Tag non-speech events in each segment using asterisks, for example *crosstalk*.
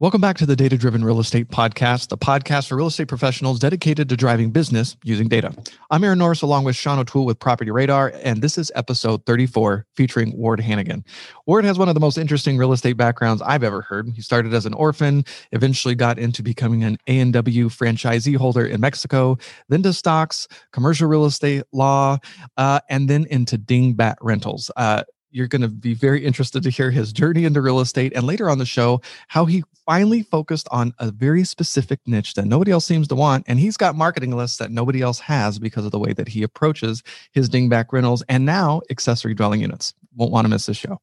Welcome back to the Data Driven Real Estate Podcast, the podcast for real estate professionals dedicated to driving business using data. I'm Aaron Norris along with Sean O'Toole with Property Radar, and this is episode 34 featuring Ward Hannigan. Ward has one of the most interesting real estate backgrounds I've ever heard. He started as an orphan, eventually got into becoming an A&W franchisee holder in Mexico, then to stocks, commercial real estate law, uh, and then into dingbat rentals. Uh, you're going to be very interested to hear his journey into real estate and later on the show how he finally focused on a very specific niche that nobody else seems to want and he's got marketing lists that nobody else has because of the way that he approaches his dingbat rentals and now accessory dwelling units. Won't want to miss this show.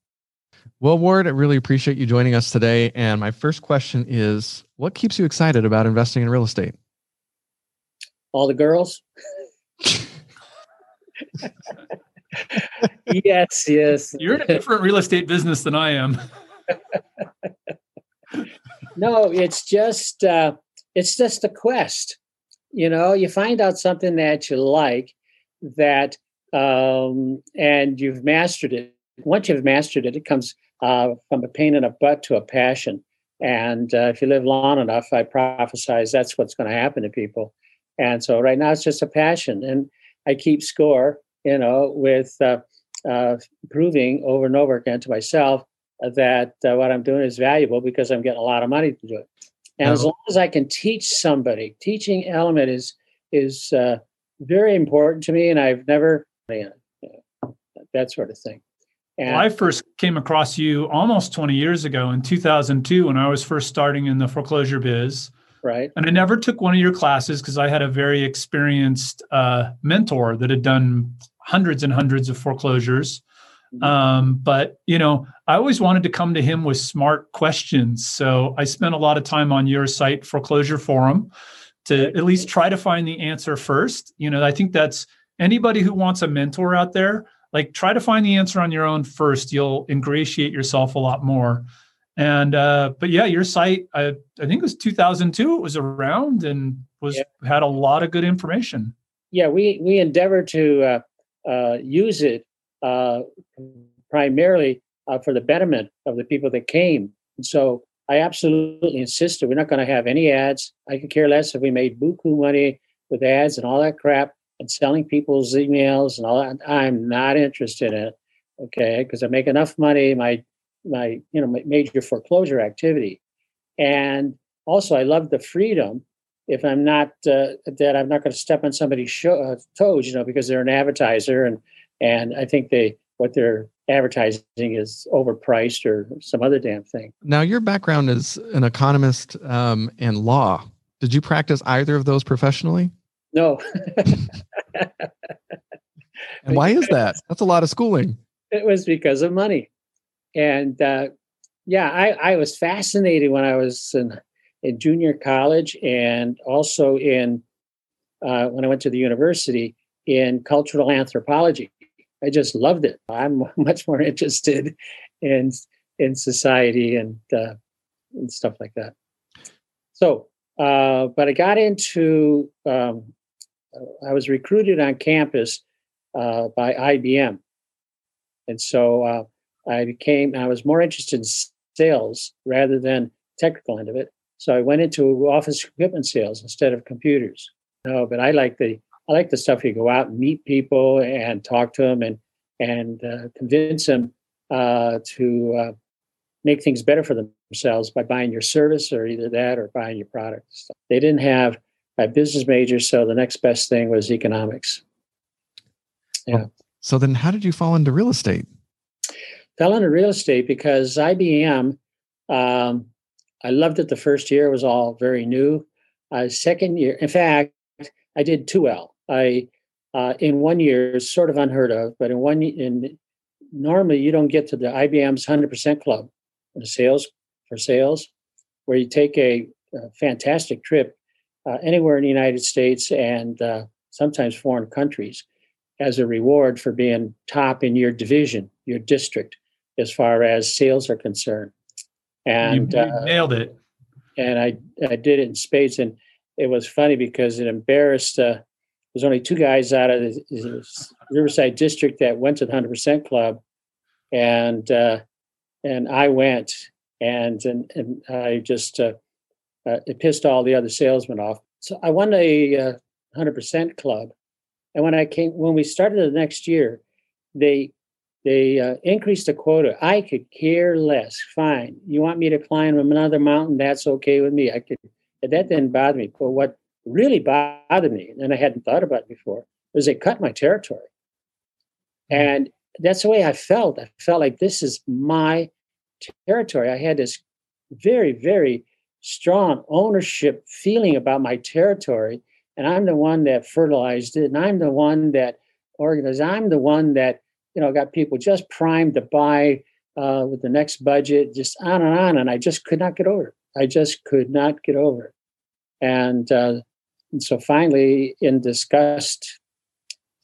Well ward i really appreciate you joining us today and my first question is what keeps you excited about investing in real estate? All the girls *laughs* *laughs* yes, yes. You're in a different real estate business than I am. *laughs* no, it's just uh, it's just a quest. You know, you find out something that you like, that um, and you've mastered it. Once you've mastered it, it comes uh, from a pain in the butt to a passion. And uh, if you live long enough, I prophesize that's what's going to happen to people. And so right now it's just a passion, and I keep score you know, with uh, uh, proving over and over again to myself that uh, what I'm doing is valuable because I'm getting a lot of money to do it. And as long as I can teach somebody, teaching element is is uh, very important to me, and I've never you know, that sort of thing. And well, I first came across you almost 20 years ago in 2002 when I was first starting in the foreclosure biz. Right. And I never took one of your classes because I had a very experienced uh, mentor that had done hundreds and hundreds of foreclosures. Mm-hmm. Um, but you know, I always wanted to come to him with smart questions. So I spent a lot of time on your site, Foreclosure Forum, to at least try to find the answer first. You know, I think that's anybody who wants a mentor out there, like try to find the answer on your own first. You'll ingratiate yourself a lot more. And uh, but yeah, your site, I, I think it was 2002. It was around and was yeah. had a lot of good information. Yeah, we we endeavor to uh, uh, use it uh, primarily uh, for the betterment of the people that came. And so I absolutely insisted we're not going to have any ads. I could care less if we made buku money with ads and all that crap and selling people's emails and all that. I'm not interested in it. Okay, because I make enough money. My my you know my major foreclosure activity, and also I love the freedom if I'm not uh, that I'm not going to step on somebody's show, uh, toes, you know, because they're an advertiser and and I think they what they're advertising is overpriced or some other damn thing. Now, your background is an economist um, and law. Did you practice either of those professionally? No. *laughs* and why is that? That's a lot of schooling. It was because of money, and uh, yeah, I, I was fascinated when I was in in junior college and also in uh, when I went to the university in cultural anthropology. I just loved it. I'm *laughs* much more interested in in society and uh, and stuff like that. So, uh, but I got into. Um, I was recruited on campus uh, by IBM, and so uh, I became. I was more interested in sales rather than technical end of it. So I went into office equipment sales instead of computers. No, but I like the I like the stuff you go out and meet people and talk to them and and uh, convince them uh, to uh, make things better for themselves by buying your service or either that or buying your product. They didn't have a business major, so the next best thing was economics. Yeah. So then, how did you fall into real estate? Fell into real estate because IBM um, I loved it the first year. It was all very new. Uh, second year, in fact, I did too well. I uh, in one year, sort of unheard of, but in one in normally you don't get to the IBM's hundred percent club for sales for sales, where you take a, a fantastic trip uh, anywhere in the United States and uh, sometimes foreign countries as a reward for being top in your division, your district, as far as sales are concerned and you, you uh, nailed it. And I I did it in spades, and it was funny because it embarrassed. Uh, there's only two guys out of the, the Riverside district that went to the hundred percent club, and uh, and I went, and and, and I just uh, uh, it pissed all the other salesmen off. So I won a uh, hundred percent club, and when I came when we started the next year, they they uh, increased the quota. I could care less. Fine, you want me to climb another mountain? That's okay with me. I could. That didn't bother me. But what really bothered me, and I hadn't thought about it before, was they cut my territory. And that's the way I felt. I felt like this is my territory. I had this very, very strong ownership feeling about my territory. And I'm the one that fertilized it. And I'm the one that organized. I'm the one that, you know, got people just primed to buy uh, with the next budget, just on and on. And I just could not get over it. I just could not get over it. And, uh, and so finally, in disgust,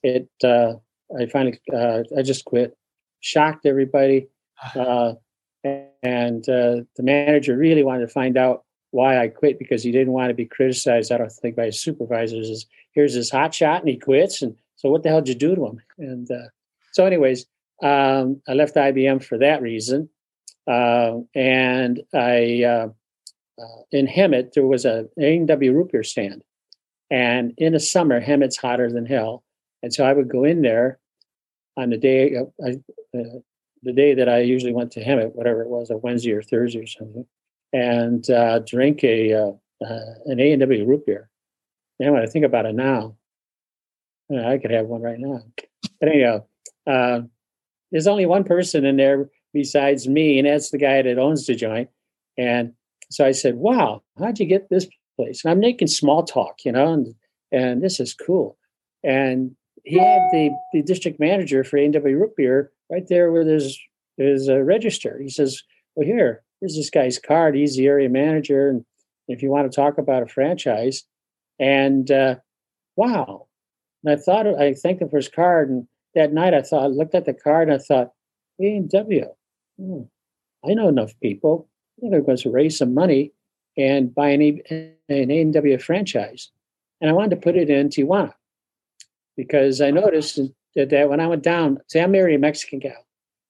it uh, I finally uh, I just quit. Shocked everybody, uh, and uh, the manager really wanted to find out why I quit because he didn't want to be criticized. I don't think by his supervisors. Is here's his hot shot and he quits, and so what the hell did you do to him? And uh, so, anyways, um, I left IBM for that reason, uh, and I uh, in Hemet there was a A&W root beer stand, and in the summer Hemet's hotter than hell, and so I would go in there on the day I, uh, the day that I usually went to Hemet, whatever it was, a Wednesday or Thursday or something, and uh, drink a uh, uh an A and W root beer. And when I think about it now, uh, I could have one right now. But anyhow, uh, there's only one person in there besides me, and that's the guy that owns the joint. And so I said, "Wow, how'd you get this place?" And I'm making small talk, you know, and and this is cool. And he had the, the district manager for A&W Root Beer right there with his his uh, register. He says, "Well, here, here's this guy's card. He's the area manager, and if you want to talk about a franchise." And uh, wow! And I thought I thanked him for his card, and that night I thought I looked at the card and I thought, A&W, hmm, I know enough people. I'm going to raise some money and buy an, an A&W franchise, and I wanted to put it in Tijuana because I noticed that, when I went down, say I'm married a Mexican gal,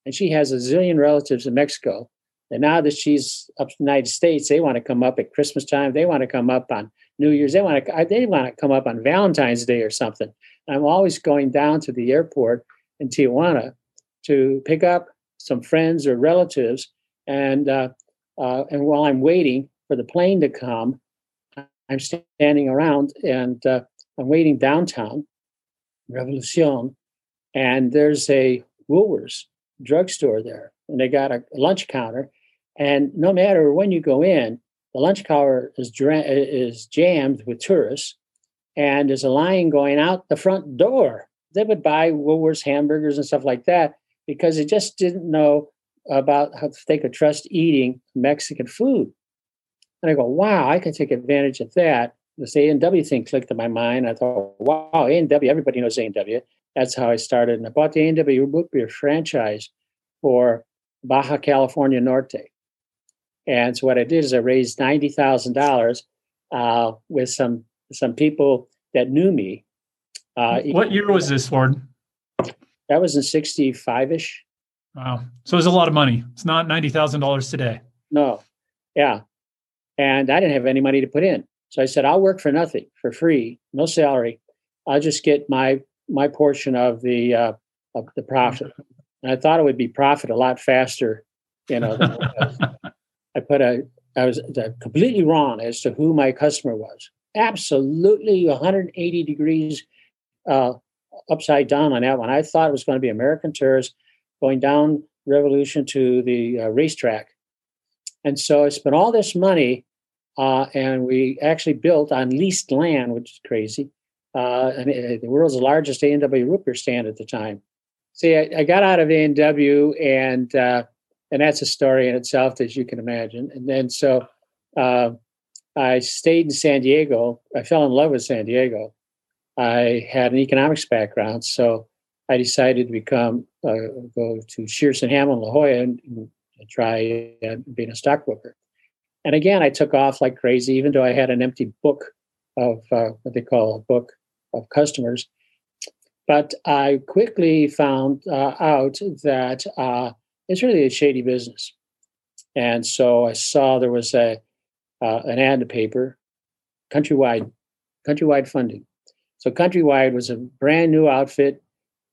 and she has a zillion relatives in Mexico. And now that she's up in the United States, they want to come up at Christmas time. They want to come up on New Year's. They want to they want to come up on Valentine's Day or something. I'm always going down to the airport in Tijuana to pick up some friends or relatives. And uh, uh, and while I'm waiting for the plane to come, I'm standing around and uh, I'm waiting downtown Revolucion, and there's a Woolworths drugstore there, and they got a lunch counter. And no matter when you go in, the lunch counter is is jammed with tourists, and there's a line going out the front door. They would buy Woolworths hamburgers and stuff like that because they just didn't know about how they could trust eating Mexican food. And I go, wow, I can take advantage of that this A&W thing clicked in my mind. I thought, wow, A&W, everybody knows A&W. That's how I started. And I bought the A&W root beer franchise for Baja California Norte. And so what I did is I raised $90,000 uh, with some some people that knew me. Uh, what year was this, Ward? That was in 65-ish. Wow. So it was a lot of money. It's not $90,000 today. No. Yeah. And I didn't have any money to put in. So I said, I'll work for nothing, for free, no salary. I'll just get my my portion of the uh, of the profit. And I thought it would be profit a lot faster, you know. *laughs* I put a I was completely wrong as to who my customer was. Absolutely 180 degrees uh, upside down on that one. I thought it was going to be American tourists going down Revolution to the uh, racetrack. And so I spent all this money uh, and we actually built on leased land, which is crazy. Uh, and it, the world's largest A&W root beer stand at the time. See, I, I got out of A&W, and uh, and that's a story in itself, as you can imagine. And then so uh, I stayed in San Diego. I fell in love with San Diego. I had an economics background, so I decided to become uh, go to Shearson Hammill La Jolla and, and try uh, being a stockbroker. And again, I took off like crazy, even though I had an empty book of uh, what they call a book of customers. But I quickly found uh, out that uh, it's really a shady business. And so I saw there was a uh, an ad in the paper, countrywide, countrywide funding. So countrywide was a brand new outfit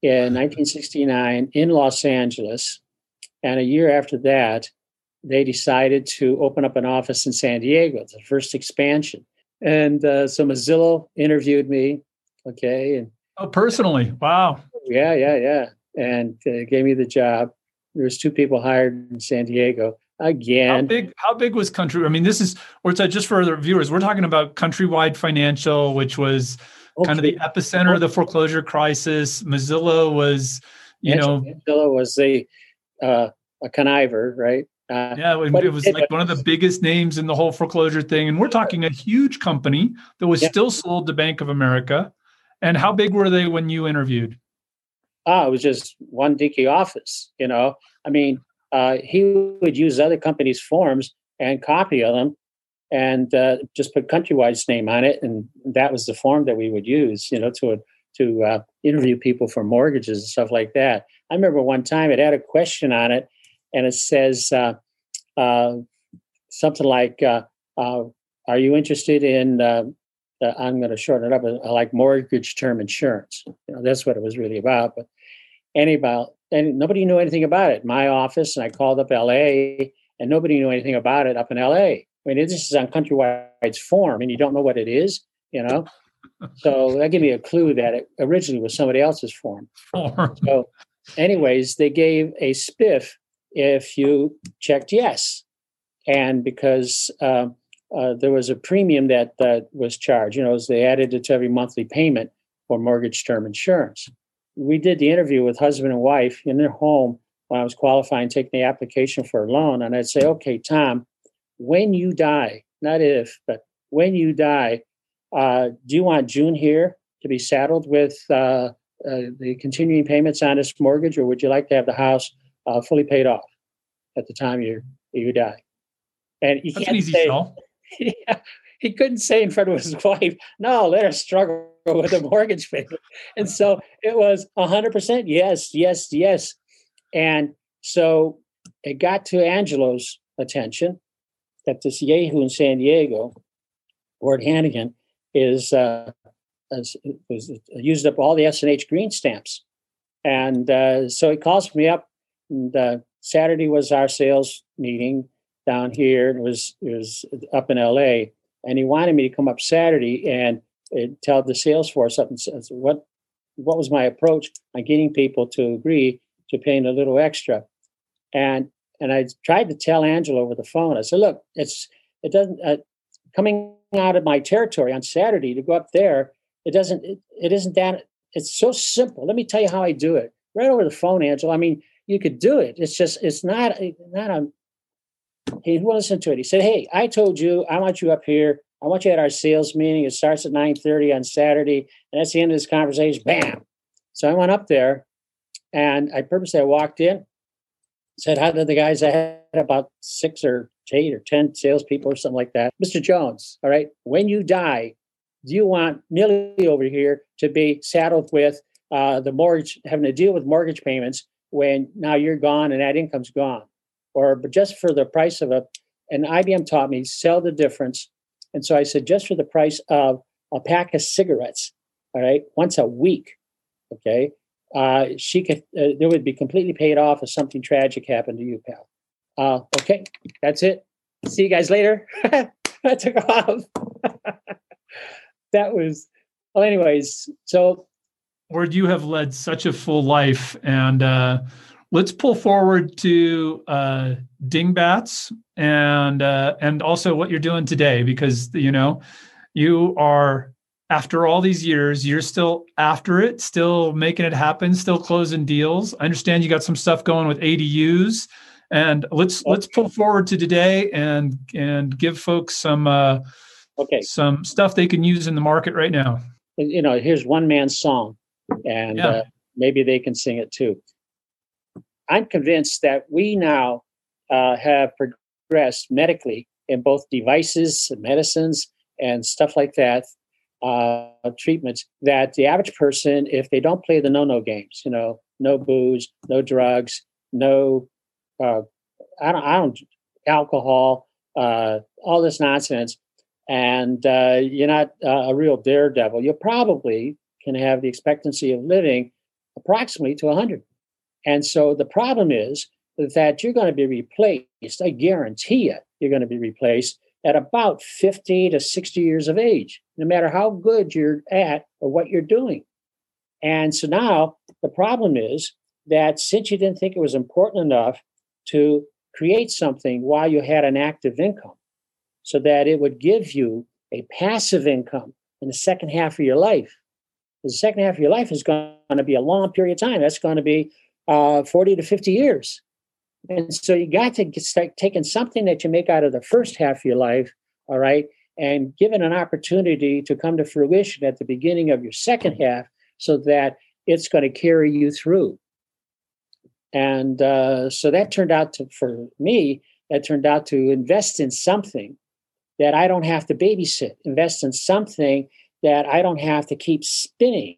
in 1969 in Los Angeles, and a year after that, they decided to open up an office in San Diego, the first expansion. And uh, so Mozilo interviewed me, okay, and oh, personally, wow, yeah, yeah, yeah, and uh, gave me the job. There was two people hired in San Diego again. How big? How big was Country? I mean, this is or it's just for other viewers. We're talking about Countrywide Financial, which was okay. kind of the epicenter of the foreclosure crisis. Mozilo was, you know, Mozilo was a uh, a conniver, right? Uh, yeah, it, it was it, like one of the biggest names in the whole foreclosure thing. And we're talking a huge company that was yeah. still sold to Bank of America. And how big were they when you interviewed? Ah, it was just one dinky office. You know, I mean, uh, he would use other companies' forms and copy them, and uh, just put Countrywide's name on it, and that was the form that we would use. You know, to to uh, interview people for mortgages and stuff like that. I remember one time it had a question on it and it says uh, uh, something like, uh, "Are you interested in?" Uh, I'm going to shorten it up. I like mortgage term insurance. You know, that's what it was really about. But anybody, and nobody knew anything about it. My office, and I called up LA, and nobody knew anything about it up in LA. I mean, this is on Countrywide's form, and you don't know what it is. You know, *laughs* so that gave me a clue that it originally was somebody else's form. So, anyways, they gave a spiff if you checked yes. And because uh, uh, there was a premium that uh, was charged, you know, as they added it to every monthly payment for mortgage term insurance. We did the interview with husband and wife in their home when I was qualifying, taking the application for a loan. And I'd say, okay, Tom, when you die, not if, but when you die, uh, do you want June here to be saddled with uh, uh, the continuing payments on this mortgage, or would you like to have the house uh, fully paid off at the time you you die. And he That's can't say, *laughs* *laughs* yeah, he couldn't say in front of his *laughs* wife, "No, let her struggle with a mortgage payment." And so it was hundred percent yes, yes, yes. And so it got to Angelo's attention that this Yahoo in San Diego, Ward Hannigan, is uh, has, has used up all the S&H green stamps, and uh, so he calls me up and uh, Saturday was our sales meeting down here. It was it was up in L.A. and he wanted me to come up Saturday and tell the sales force up and says, what what was my approach on getting people to agree to paying a little extra, and and I tried to tell Angelo over the phone. I said, look, it's it doesn't uh, coming out of my territory on Saturday to go up there. It doesn't. It, it isn't that. It's so simple. Let me tell you how I do it right over the phone, Angelo. I mean, you could do it. It's just it's not not a. He listened to it. He said, "Hey, I told you I want you up here. I want you at our sales meeting. It starts at nine thirty on Saturday, and that's the end of this conversation. Bam." So I went up there, and I purposely I walked in, said hi to the guys. I had about six or eight or ten salespeople or something like that. Mr. Jones, all right, when you die, do you want Millie over here to be saddled with uh, the mortgage, having to deal with mortgage payments when now you're gone and that income's gone. Or just for the price of a and IBM taught me sell the difference. And so I said, just for the price of a pack of cigarettes, all right, once a week, okay, uh, she could, uh, it would be completely paid off if something tragic happened to you, pal. Uh, okay, that's it. See you guys later. *laughs* I took off. *laughs* that was, well, anyways, so Ward, you have led such a full life. And uh, let's pull forward to uh, Dingbats and uh, and also what you're doing today, because you know you are after all these years, you're still after it, still making it happen, still closing deals. I understand you got some stuff going with ADUs, and let's let's pull forward to today and and give folks some uh, okay some stuff they can use in the market right now. You know, here's one man's song and yeah. uh, maybe they can sing it too. I'm convinced that we now uh, have progressed medically in both devices, medicines, and stuff like that, uh, treatments. That the average person, if they don't play the no-no games, you know, no booze, no drugs, no, uh, I don't, I don't, alcohol, uh, all this nonsense, and uh, you're not a real daredevil, you probably can have the expectancy of living approximately to 100. And so the problem is that you're going to be replaced. I guarantee you, you're going to be replaced at about 50 to 60 years of age, no matter how good you're at or what you're doing. And so now the problem is that since you didn't think it was important enough to create something while you had an active income, so that it would give you a passive income in the second half of your life. The second half of your life is going to be a long period of time. That's going to be uh, 40 to 50 years. And so you got to start taking something that you make out of the first half of your life, all right, and give it an opportunity to come to fruition at the beginning of your second half so that it's going to carry you through. And uh, so that turned out to, for me, that turned out to invest in something that I don't have to babysit, invest in something that I don't have to keep spinning.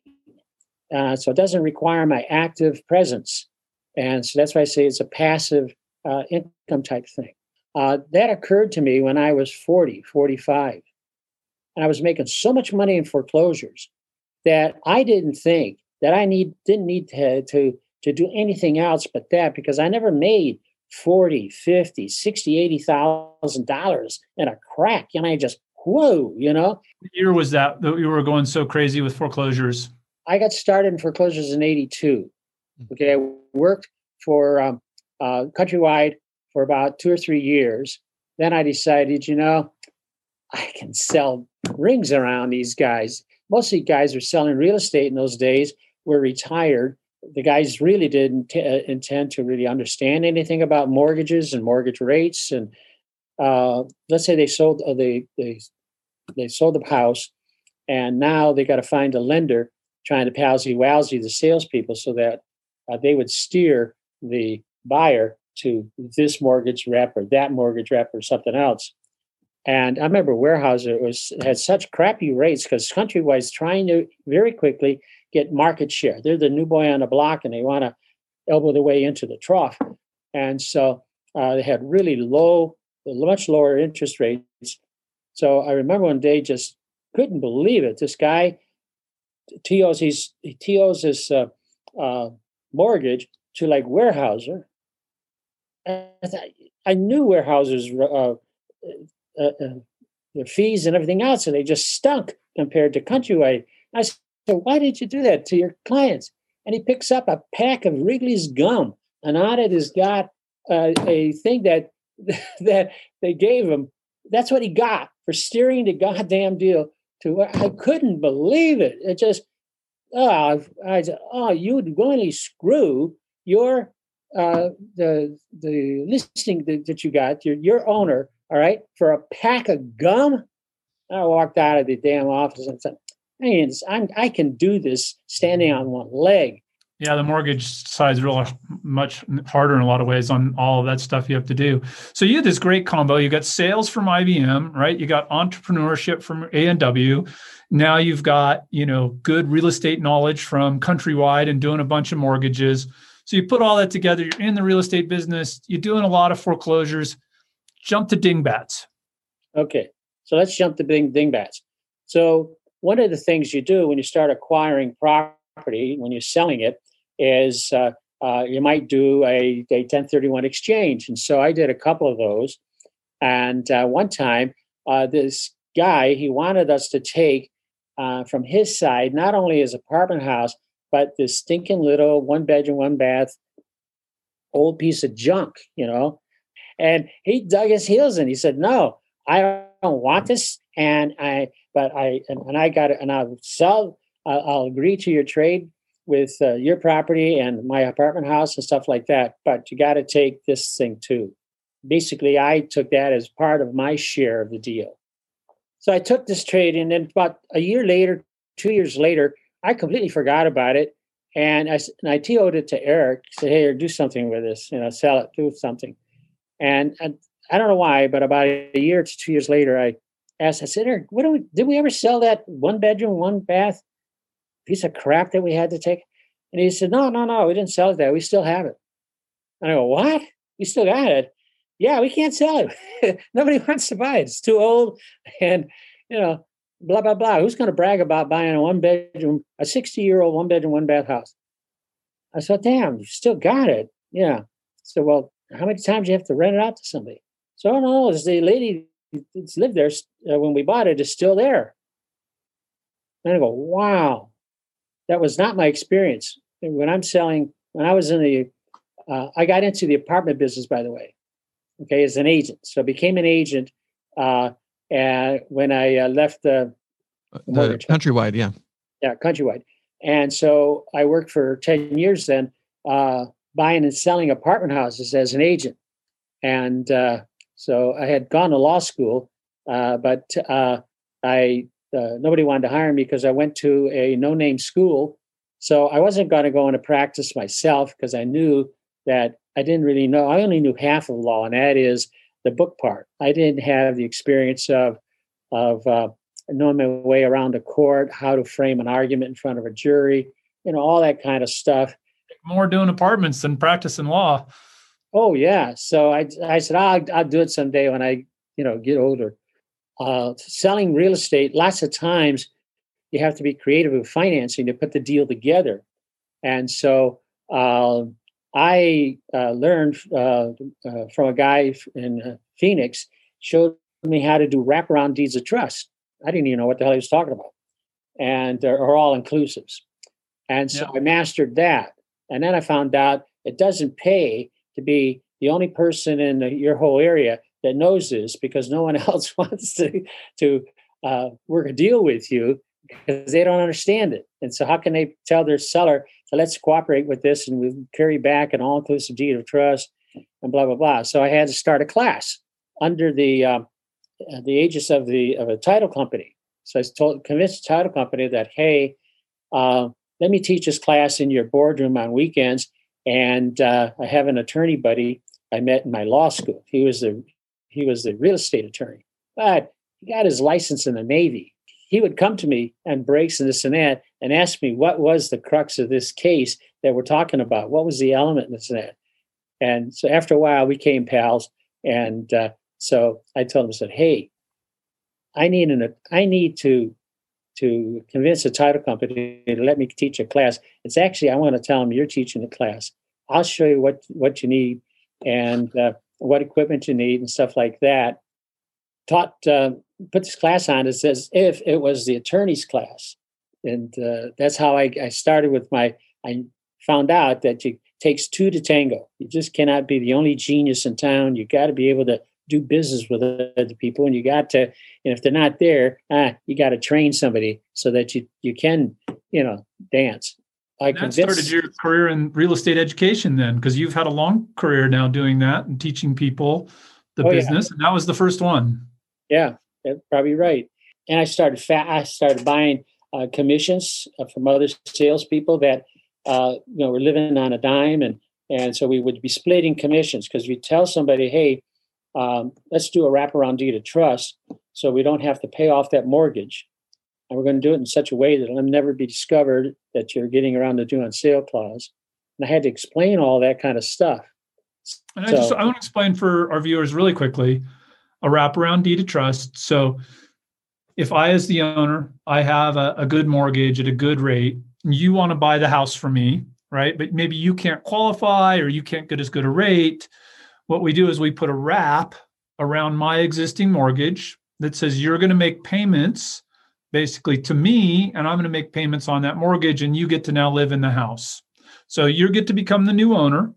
Uh, so it doesn't require my active presence. And so that's why I say it's a passive uh, income type thing. Uh, that occurred to me when I was 40, 45. And I was making so much money in foreclosures that I didn't think that I need didn't need to, to, to do anything else but that because I never made 40, 50, 60, 80,000 dollars in a crack. And I just, whoa, you know. What year was that that you were going so crazy with foreclosures? I got started in foreclosures in 82. Okay, I worked for um, uh, Countrywide for about two or three years. Then I decided, you know, I can sell rings around these guys. Most of the guys were selling real estate in those days were retired. The guys really didn't t- uh, intend to really understand anything about mortgages and mortgage rates. And uh, let's say they sold uh, they they they sold the house, and now they got to find a lender trying to palsy walsy the salespeople so that uh, they would steer the buyer to this mortgage rep or that mortgage rep or something else. And I remember Weyerhaeuser was had such crappy rates because Countrywide trying to very quickly get market share. They're the new boy on the block, and they want to elbow their way into the trough. And so uh, they had really low, much lower interest rates. So I remember one day just couldn't believe it. This guy TOs he's he TOs his uh, uh, mortgage to like Weyerhaeuser. And I knew Weyerhaeuser's uh, uh, uh, their fees and everything else, and they just stunk compared to Countrywide. I said, "Why did you do that to your clients?" And he picks up a pack of Wrigley's gum, and on it has got uh, a thing that *laughs* that they gave him. That's what he got for steering the goddamn deal to. I couldn't believe it. It just oh, I said, oh, you'd really screw your uh, the the listing that, that you got, your your owner, all right, for a pack of gum. I walked out of the damn office and said, I mean, I can do this standing on one leg. Yeah, the mortgage side is real much harder in a lot of ways on all of that stuff you have to do. So you had this great combo. You got sales from IBM, right? You got entrepreneurship from A and W. Now you've got you know good real estate knowledge from Countrywide and doing a bunch of mortgages. So you put all that together. You're in the real estate business. You're doing a lot of foreclosures. Jump to dingbats. Okay, so let's jump to ding dingbats. So one of the things you do when you start acquiring property, when you're selling it, is uh, uh, you might do a, a 1031 exchange. And so I did a couple of those. And uh, one time, uh, this guy, he wanted us to take uh, from his side not only his apartment house, but this stinking little one bedroom, one bath, old piece of junk, you know. And he dug his heels in. He said, "No, I don't want this." And I, but I, and, and I got it, and I'll sell. I'll, I'll agree to your trade with uh, your property and my apartment house and stuff like that. But you got to take this thing too. Basically, I took that as part of my share of the deal. So I took this trade, and then about a year later, two years later, I completely forgot about it. And I, and I TO'd it to Eric, said, hey, do something with this, you know, sell it, do something. And, and I don't know why, but about a year to two years later, I asked, I said, Eric, what do we, did we ever sell that one bedroom, one bath piece of crap that we had to take? And he said, no, no, no, we didn't sell it that. We still have it. And I go, what? You still got it? yeah, we can't sell it. *laughs* Nobody wants to buy it. It's too old. And, you know, blah, blah, blah. Who's going to brag about buying a one bedroom, a 60 year old one bedroom, one bath house? I said, damn, you still got it. Yeah. So, well, how many times do you have to rent it out to somebody? So, oh, no, it's the lady that's lived there uh, when we bought it is still there. And I go, wow, that was not my experience. When I'm selling, when I was in the, uh, I got into the apartment business, by the way, okay, as an agent. So I became an agent uh, and when I uh, left the, uh, the countrywide, yeah, yeah, countrywide, and so I worked for ten years then, uh, buying and selling apartment houses as an agent, and uh, so I had gone to law school, uh, but uh, nobody wanted to hire me because I went to a no-name school, so I wasn't going to go into practice myself because I knew that I didn't really know. I only knew half of law, and that is the book part. I didn't have the experience of of uh, knowing my way around a court, how to frame an argument in front of a jury, you know, all that kind of stuff. More doing apartments than practicing law. Oh yeah. So I I said I'll I'll do it someday when I you know get older. Uh, selling real estate, lots of times you have to be creative with financing to put the deal together, and so. Uh, I uh, learned uh, uh, from a guy in uh, Phoenix, showed me how to do wraparound deeds of trust. I didn't even know what the hell he was talking about, and they're all inclusives. And so yeah. I mastered that, and then I found out it doesn't pay to be the only person in the, your whole area that knows this because no one *laughs* else wants to to uh, work a deal with you because they don't understand it. And so, how can they tell their seller, let's cooperate with this and we carry back an all inclusive deed of trust and blah, blah, blah. So, I had to start a class under the um, uh, the aegis of the of a title company. So, I told, convinced the title company that, hey, uh, let me teach this class in your boardroom on weekends. And uh, I have an attorney buddy I met in my law school. He was the he was the real estate attorney, but he got his license in the Navy. He would come to me and breaks and this and that and ask me what was the crux of this case that we're talking about? What was the element in this and that? And so after a while we became pals and uh, so i told him i said hey i need an i need to to convince a title company to let me teach a class. It's actually i want to tell them you're teaching a class. I'll show you what what you need. And uh, what equipment you need and stuff like that taught uh, put this class on as if it was the attorney's class, and uh, that's how I, I, started with my. I found out that it takes two to tango. You just cannot be the only genius in town. You got to be able to do business with other people, and you got to. And if they're not there, ah, you got to train somebody so that you you can you know dance. I that started your career in real estate education then, because you've had a long career now doing that and teaching people the oh, business, yeah. and that was the first one. Yeah, probably right. And I started fat. I started buying uh, commissions uh, from other salespeople that uh, you know were living on a dime, and and so we would be splitting commissions because we tell somebody, hey, um, let's do a wraparound deed of trust, so we don't have to pay off that mortgage, and we're going to do it in such a way that it'll never be discovered that you're getting around the due on sale clause. And I had to explain all that kind of stuff. And so, I just I want to explain for our viewers really quickly a wraparound deed of trust. So if I, as the owner, I have a, a good mortgage at a good rate, and you want to buy the house for me, right? But maybe you can't qualify or you can't get as good a rate. What we do is we put a wrap around my existing mortgage that says you're going to make payments basically to me and I'm going to make payments on that mortgage and you get to now live in the house. So you get to become the new owner.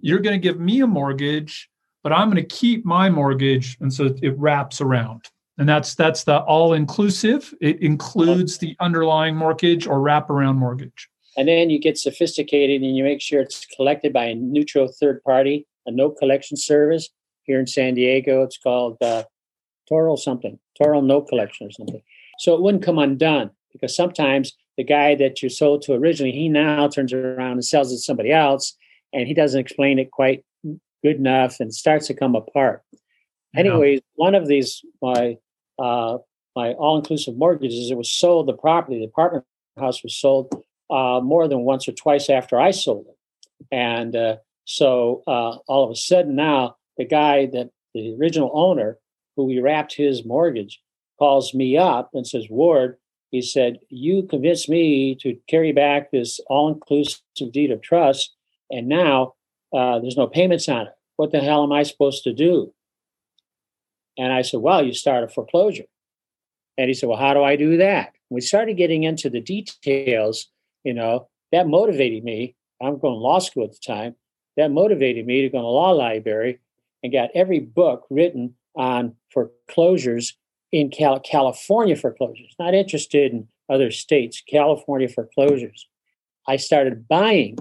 You're going to give me a mortgage but I'm going to keep my mortgage, and so it wraps around. And that's that's the all inclusive. It includes the underlying mortgage or wraparound mortgage. And then you get sophisticated and you make sure it's collected by a neutral third party, a note collection service. Here in San Diego, it's called uh, something, Toro Note Collection or something. So it wouldn't come undone because sometimes the guy that you sold to originally, he now turns around and sells it to somebody else, and he doesn't explain it quite good enough and starts to come apart. Anyways, one of these my uh, my all inclusive mortgages, it was sold the property, the apartment house was sold uh, more than once or twice after I sold it, and uh, so uh, all of a sudden now the guy that the original owner who we wrapped his mortgage calls me up and says, Ward, he said, You convinced me to carry back this all inclusive deed of trust, and now uh, there's no payments on it. What the hell am I supposed to do? And I said, Well, you start a foreclosure. And he said, Well, how do I do that? We started getting into the details, you know, that motivated me. I'm going to law school at the time. That motivated me to go to the law library and got every book written on foreclosures in Cal- California foreclosures, not interested in other states, California foreclosures. I started buying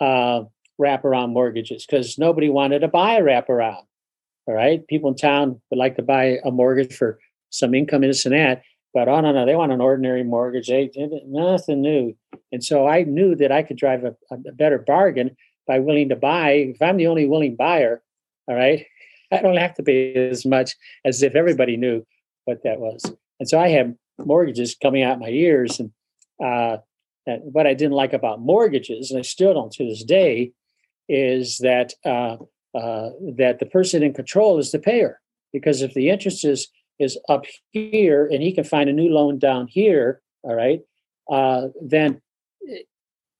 uh, wraparound mortgages because nobody wanted to buy a wraparound. All right. People in town would like to buy a mortgage for some income, this and that. But oh, no, no, they want an ordinary mortgage. They, nothing new. And so I knew that I could drive a, a better bargain by willing to buy. If I'm the only willing buyer, all right, *laughs* I don't have to pay as much as if everybody knew what that was. And so I had mortgages coming out my ears. And uh, what I didn't like about mortgages, and I still don't to this day, is that uh, uh, that the person in control is the payer. Because if the interest is is up here and he can find a new loan down here, all right, uh, then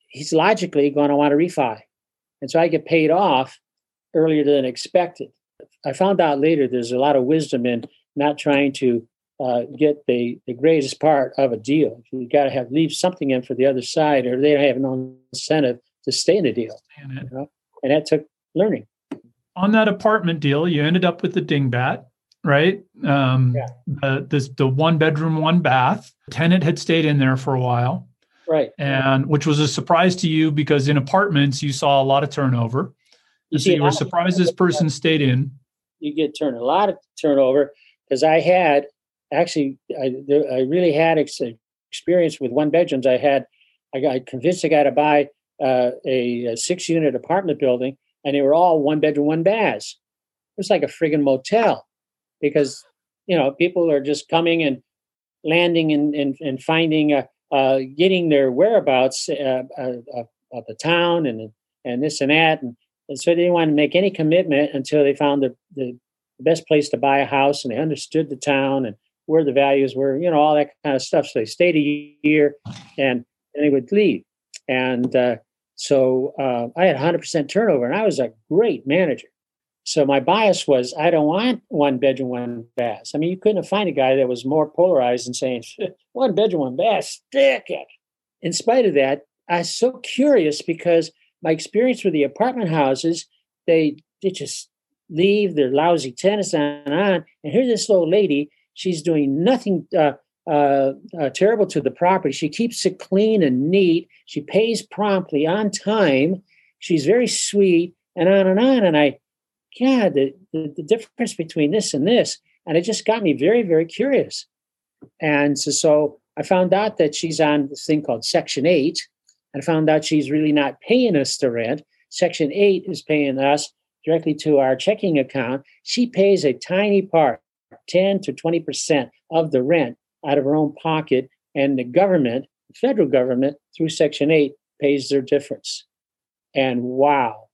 he's logically going to want to refi. And so I get paid off earlier than expected. I found out later there's a lot of wisdom in not trying to uh, get the, the greatest part of a deal. You've got to have leave something in for the other side, or they have no incentive to stay in the deal. You know? And that took learning. On that apartment deal, you ended up with the dingbat, right? Um, yeah. The, this, the one bedroom, one bath. Tenant had stayed in there for a while. Right. And which was a surprise to you because in apartments, you saw a lot of turnover. You so you were surprised this person stayed in. You get turned a lot of turnover because I had actually I, I really had ex- experience with one bedrooms. I had I got convinced a guy to buy uh, a, a six unit apartment building, and they were all one bedroom, one bath. It was like a friggin' motel because you know people are just coming and landing and and, and finding uh, uh, getting their whereabouts uh, uh, of the town and and this and that and and so they didn't want to make any commitment until they found the, the best place to buy a house and they understood the town and where the values were, you know, all that kind of stuff. So they stayed a year and, and they would leave. And uh, so uh, I had 100% turnover and I was a great manager. So my bias was I don't want one bedroom, one bath. I mean, you couldn't find a guy that was more polarized and saying *laughs* one bedroom, one bath, stick it. In spite of that, I was so curious because my experience with the apartment houses, they they just leave their lousy tenants on and on. And here's this old lady. She's doing nothing uh, uh, uh, terrible to the property. She keeps it clean and neat. She pays promptly on time. She's very sweet, and on and on. And I, God, the, the, the difference between this and this, and it just got me very, very curious. And so, so I found out that she's on this thing called Section Eight, and found out she's really not paying us the rent. Section 8 is paying us directly to our checking account. She pays a tiny part, 10 to 20% of the rent out of her own pocket, and the government, the federal government, through Section 8, pays their difference. And wow.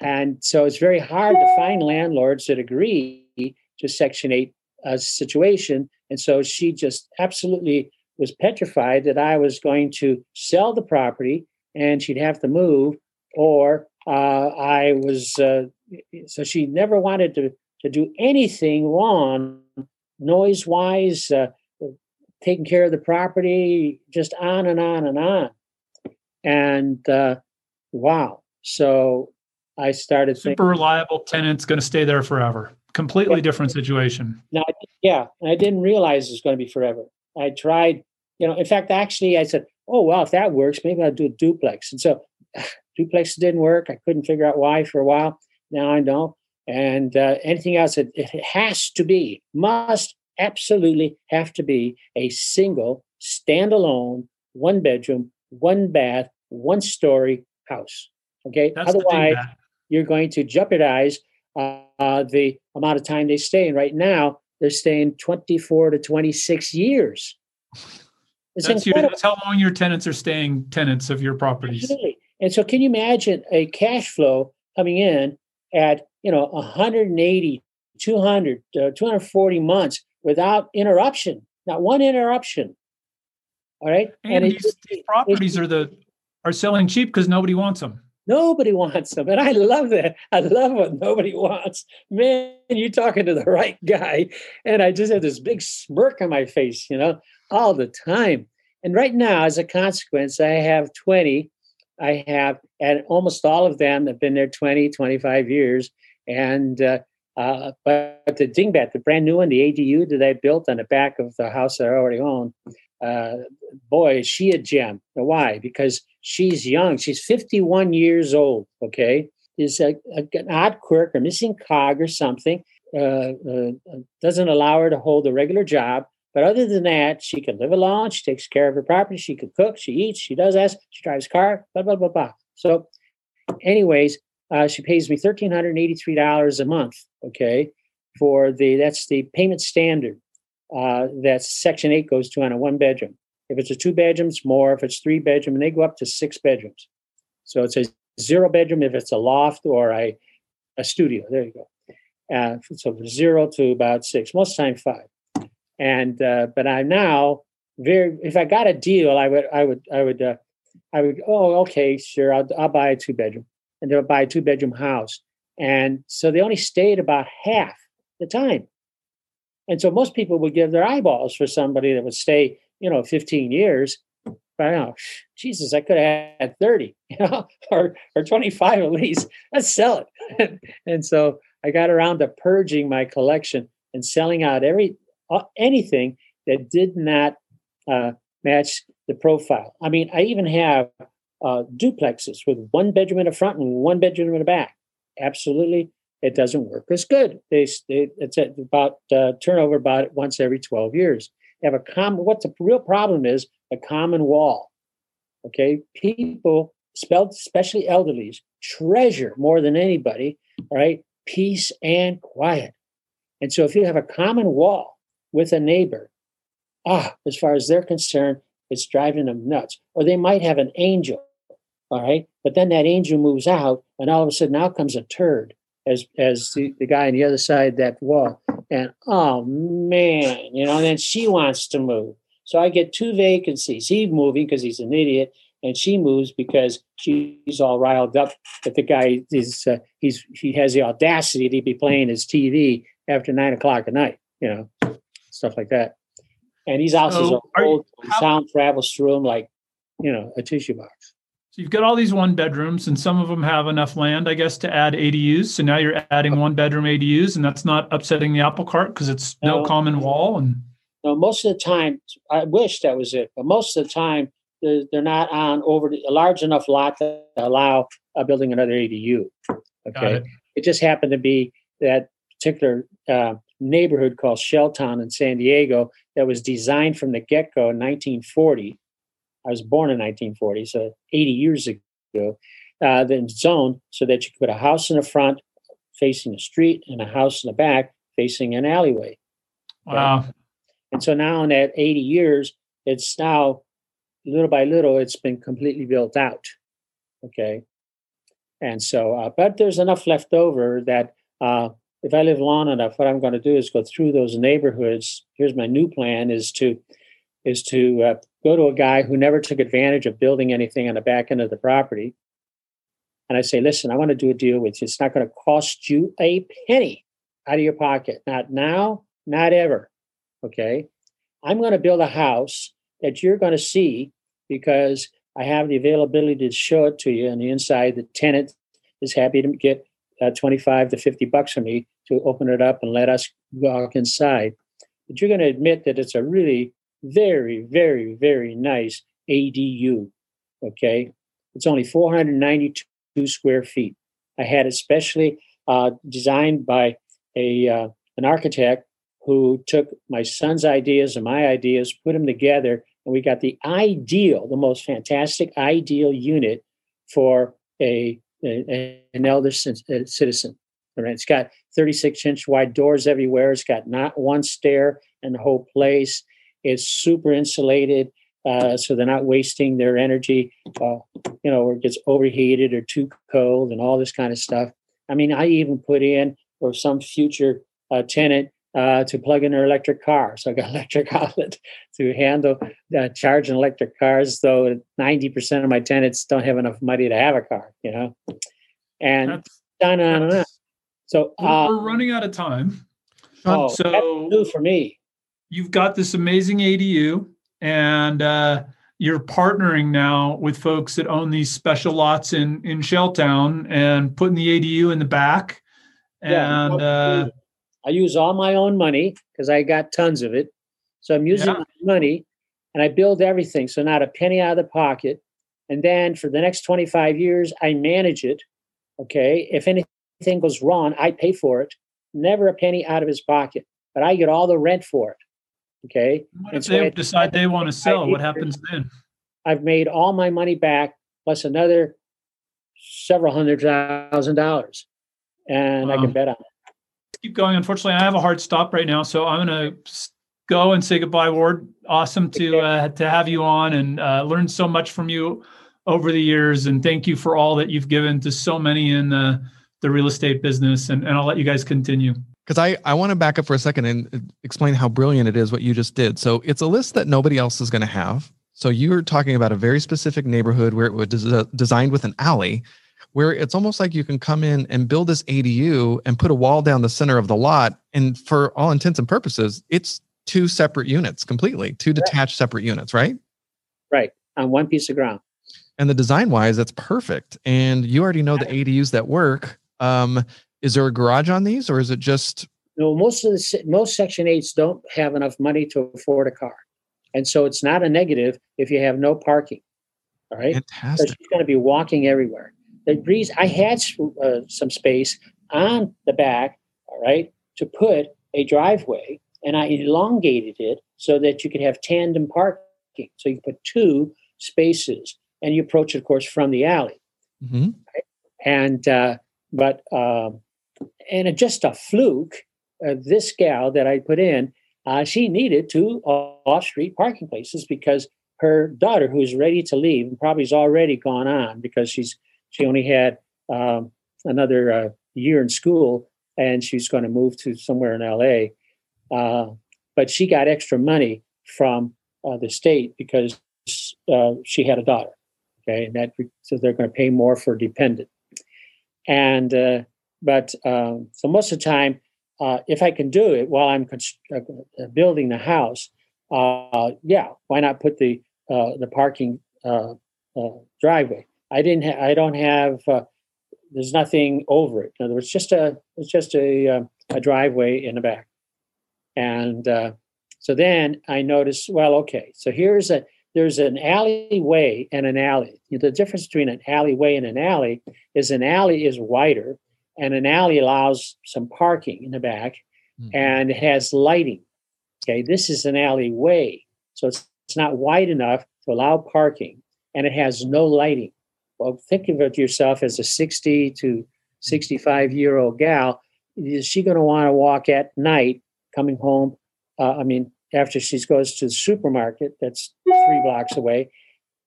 And so it's very hard to find landlords that agree to Section 8 uh, situation. And so she just absolutely was petrified that I was going to sell the property and she'd have to move, or I was. Uh, so she never wanted to to do anything wrong, noise wise, uh, taking care of the property, just on and on and on. And uh, wow, so I started super thinking, reliable tenants going to stay there forever. Completely yeah. different situation. Now, yeah, I didn't realize it was going to be forever. I tried you know, in fact, actually, I said, "Oh well, if that works, maybe I'll do a duplex." And so, duplex didn't work. I couldn't figure out why for a while. Now I know. And uh, anything else, it, it has to be, must absolutely have to be a single, standalone, one bedroom, one bath, one story house. Okay. That's Otherwise, you're going to jeopardize uh, uh, the amount of time they stay. And right now, they're staying 24 to 26 years. That's, your, that's how long your tenants are staying tenants of your properties. Absolutely. And so, can you imagine a cash flow coming in at you know 180 200 uh, 240 months without interruption not one interruption? All right? And, and these, these properties are the are selling cheap because nobody wants them nobody wants them and i love that. I love what nobody wants. Man you're talking to the right guy and i just have this big smirk on my face you know all the time. And right now as a consequence i have 20 i have and almost all of them have been there 20 25 years and uh, uh, but the dingbat, the brand new one, the ADU that I built on the back of the house that I already own, uh, boy, is she a gem. Why? Because she's young. She's 51 years old. Okay, is a, a, an odd quirk, a missing cog, or something. Uh, uh, doesn't allow her to hold a regular job. But other than that, she can live alone. She takes care of her property. She can cook. She eats. She does this. She drives car. Blah blah blah blah. So, anyways, uh, she pays me thirteen hundred eighty-three dollars a month. Okay, for the that's the payment standard uh, that Section Eight goes to on a one bedroom. If it's a two bedrooms, more. If it's three bedroom, and they go up to six bedrooms. So it's a zero bedroom if it's a loft or a a studio. There you go. Uh, so zero to about six, most time five. And uh, but I'm now very. If I got a deal, I would I would I would uh, I would. Oh, okay, sure. I'll I'll buy a two bedroom and they'll buy a two bedroom house. And so they only stayed about half the time. And so most people would give their eyeballs for somebody that would stay, you know, 15 years. But know, Jesus, I could have had 30, *laughs* you know, or, or 25 at least. Let's sell it. *laughs* and so I got around to purging my collection and selling out every anything that did not uh, match the profile. I mean, I even have uh, duplexes with one bedroom in the front and one bedroom in the back. Absolutely, it doesn't work as good. They, they it's at about uh, turnover about once every twelve years. They have a common. What the real problem is a common wall. Okay, people, spelled especially elderlies, treasure more than anybody. Right, peace and quiet. And so, if you have a common wall with a neighbor, ah, as far as they're concerned, it's driving them nuts. Or they might have an angel, all right? But then that angel moves out, and all of a sudden out comes a turd as as the, the guy on the other side that wall. And oh man, you know, and then she wants to move. So I get two vacancies. He's moving because he's an idiot, and she moves because she's all riled up that the guy is uh, he's he has the audacity to be playing his TV after nine o'clock at night, you know, stuff like that. And these houses so are old. You, how, sound travels through them like, you know, a tissue box. So you've got all these one bedrooms, and some of them have enough land, I guess, to add ADUs. So now you're adding one bedroom ADUs, and that's not upsetting the apple cart because it's no, no common wall. And no, most of the time, I wish that was it, but most of the time they're, they're not on over a large enough lot to allow uh, building another ADU. Okay, it. it. just happened to be that particular uh, neighborhood called Shelltown in San Diego that was designed from the get go in 1940. I was born in 1940, so 80 years ago. Uh, then zoned so that you could put a house in the front facing a street and a house in the back facing an alleyway. Wow. Right? And so now in that 80 years, it's now little by little, it's been completely built out. Okay. And so, uh, but there's enough left over that uh, if I live long enough, what I'm going to do is go through those neighborhoods. Here's my new plan: is to is to uh, go to a guy who never took advantage of building anything on the back end of the property, and I say, "Listen, I want to do a deal with you. It's not going to cost you a penny out of your pocket. Not now, not ever. Okay, I'm going to build a house that you're going to see because I have the availability to show it to you. On the inside, the tenant is happy to get uh, 25 to 50 bucks from me to open it up and let us walk inside. But you're going to admit that it's a really very, very, very nice ADU. Okay. It's only 492 square feet. I had it specially uh, designed by a uh, an architect who took my son's ideas and my ideas, put them together, and we got the ideal, the most fantastic ideal unit for a an elder citizen. It's got 36 inch wide doors everywhere. It's got not one stair in the whole place. It's super insulated, uh, so they're not wasting their energy. Uh, you know, where it gets overheated or too cold and all this kind of stuff. I mean, I even put in for some future uh, tenant uh, to plug in their electric car. So I got *laughs* electric outlet to handle uh, charging electric cars, though 90% of my tenants don't have enough money to have a car, you know? And That's- on and on and. So, We're, uh, we're running out of time. oh, so- new for me. You've got this amazing ADU, and uh, you're partnering now with folks that own these special lots in in Shelltown and putting the ADU in the back. Yeah, And uh, I use all my own money because I got tons of it. So I'm using Yeah. my money and I build everything. So not a penny out of the pocket. And then for the next 25 years, I manage it. Okay. If anything goes wrong, I pay for it. Never a penny out of his pocket, but I get all the rent for it. Okay. what And if so they I- decide they want to sell? What happens then? I've made all my money back plus another several hundred thousand dollars. And I can bet on it. Keep going. Unfortunately, I have a hard stop right now, so I'm going to go and say goodbye, Ward. Awesome to uh, to have you on and uh, learn so much from you over the years, and thank you for all that you've given to so many in the the real estate business. And, and I'll let you guys continue. because I, I want to back up for a second and uh, explain how brilliant it is what you just did. So it's a list that nobody else is going to have. So you're talking about a very specific neighborhood where it was des- designed with an alley, where it's almost like you can come in and build this ADU and put a wall down the center of the lot, and for all intents and purposes, it's two separate units completely, two detached separate units, right? Right. On one piece of ground. And the design wise, that's perfect. And you already know the ADUs that work. Um, is there a garage on these, or is it just No, most of the most Section Eights don't have enough money to afford a car, and so it's not a negative if you have no parking. All right, fantastic so she's going to be walking everywhere. The breeze. I had uh, some space on the back. All right, to put a driveway, and I elongated it so that you could have tandem parking. So you put two spaces, and you approach it, of course, from the alley. hmm and uh, but um, and it just a fluke. Uh, this gal that I put in, uh, she needed two off-street parking places because her daughter, who is ready to leave, and probably has already gone on because she's she only had um, another uh, year in school and she's going to move to somewhere in L.A. Uh, but she got extra money from uh, the state because uh, she had a daughter. Okay, and that so they're going to pay more for dependent and uh, but um, so most of the time uh, if i can do it while i'm const- building the house yeah why not put the the parking driveway i didn't ha- i don't have uh, there's nothing over it. In other words just a it's just a uh, a driveway in the back. And uh, so then i noticed well okay so here's a there's an alleyway and an alley. The difference between an alleyway and an alley is an alley is wider and an alley allows some parking in the back Mhm. and it has lighting. Okay this is an alleyway so it's, it's not wide enough to allow parking and it has no lighting well think of it yourself as a 60 to 65 year old gal is she going to want to walk at night coming home uh, i mean after she goes to the supermarket that's three blocks away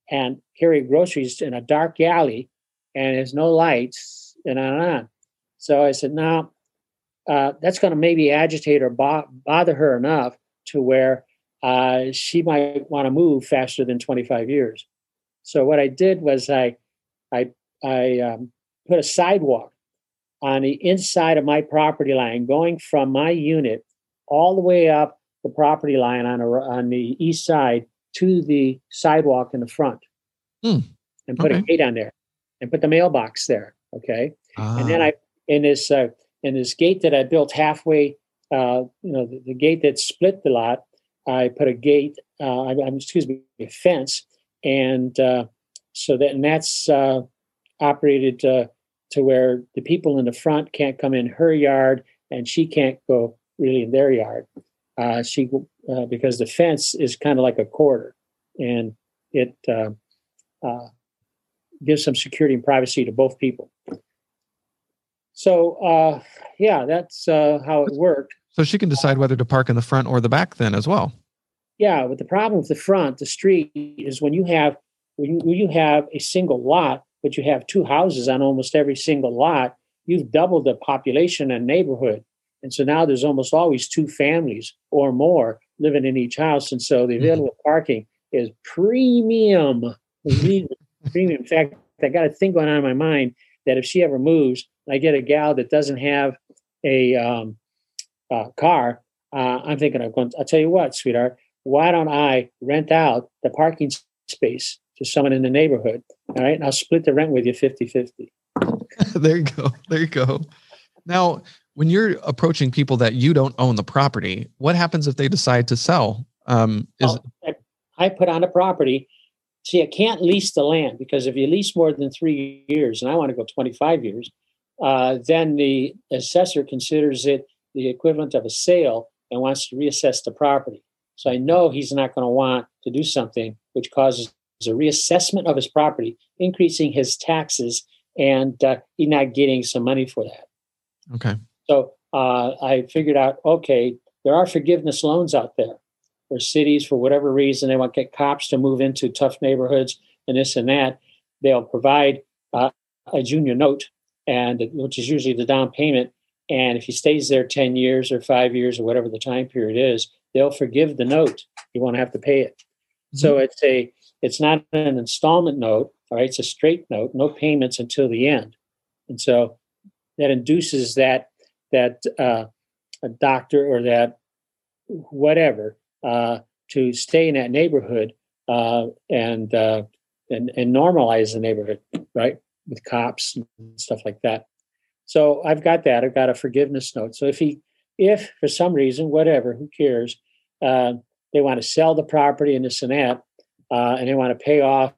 and carry groceries in a dark alley and there's no lights and on and on. So I said, no, uh, that's going to maybe agitate or bo- bother her enough to where uh, she might want to move faster than 25 years. So what I did was I, I, I um, put a sidewalk on the inside of my property line, going from my unit all the way up the property line on a, on the east side to the sidewalk in the front, Hmm. and put a gate on there, and put the mailbox there. Okay, and then Ah, I in this uh, in this gate that I built halfway, uh, you know, the, the gate that split the lot. I put a gate, uh, I, I'm excuse me, a fence, and uh, so that and that's uh, operated uh, to where the people in the front can't come in her yard, and she can't go really in their yard. Uh, she uh, because the fence is kind of like a quarter, and it uh, uh, gives some security and privacy to both people. So uh, yeah, that's uh, how it worked. so she can decide whether to park in the front or the back then as well. Yeah, but the problem with the front, the street, is when you have when you, when you have a single lot, but you have two houses on almost every single lot. you've doubled the population and neighborhood. And so now there's almost always two families or more living in each house. And so the Mm-hmm. available parking is premium. *laughs* premium. In fact, I got a thing going on in my mind that if she ever moves, I get a gal that doesn't have a um, uh, car. Uh, I'm thinking of going. I'll tell you what, sweetheart. Why don't I rent out the parking space to someone in the neighborhood? All right, and I'll split the rent with you 50-50. *laughs* there you go. There you go. Now, when you're approaching people that you don't own the property, what happens if they decide to sell? Um, is Well, I- I put on a property. See, I can't lease the land because if you lease more than three years, and I want to go 25 years, uh, then the assessor considers it the equivalent of a sale and wants to reassess the property. So I know he's not going to want to do something which causes a reassessment of his property, increasing his taxes, and uh, he's not getting some money for that. okay. So uh, I figured out, okay, there are forgiveness loans out there for cities for whatever reason they want to get cops to move into tough neighborhoods and this and that. They'll provide uh, a junior note, and which is usually the down payment. And if he stays there ten years or five years or whatever the time period is, they'll forgive the note. You won't have to pay it. So it's a it's not an installment note. All right, it's a straight note, no payments until the end. And so that induces that that uh, a doctor or that whatever uh, to stay in that neighborhood uh, and, uh, and and normalize the neighborhood, right, with cops and stuff like that. So I've got that. I've got a forgiveness note. So if he, if for some reason, whatever, who cares, uh, they want to sell the property and this and that, uh, and they want to pay off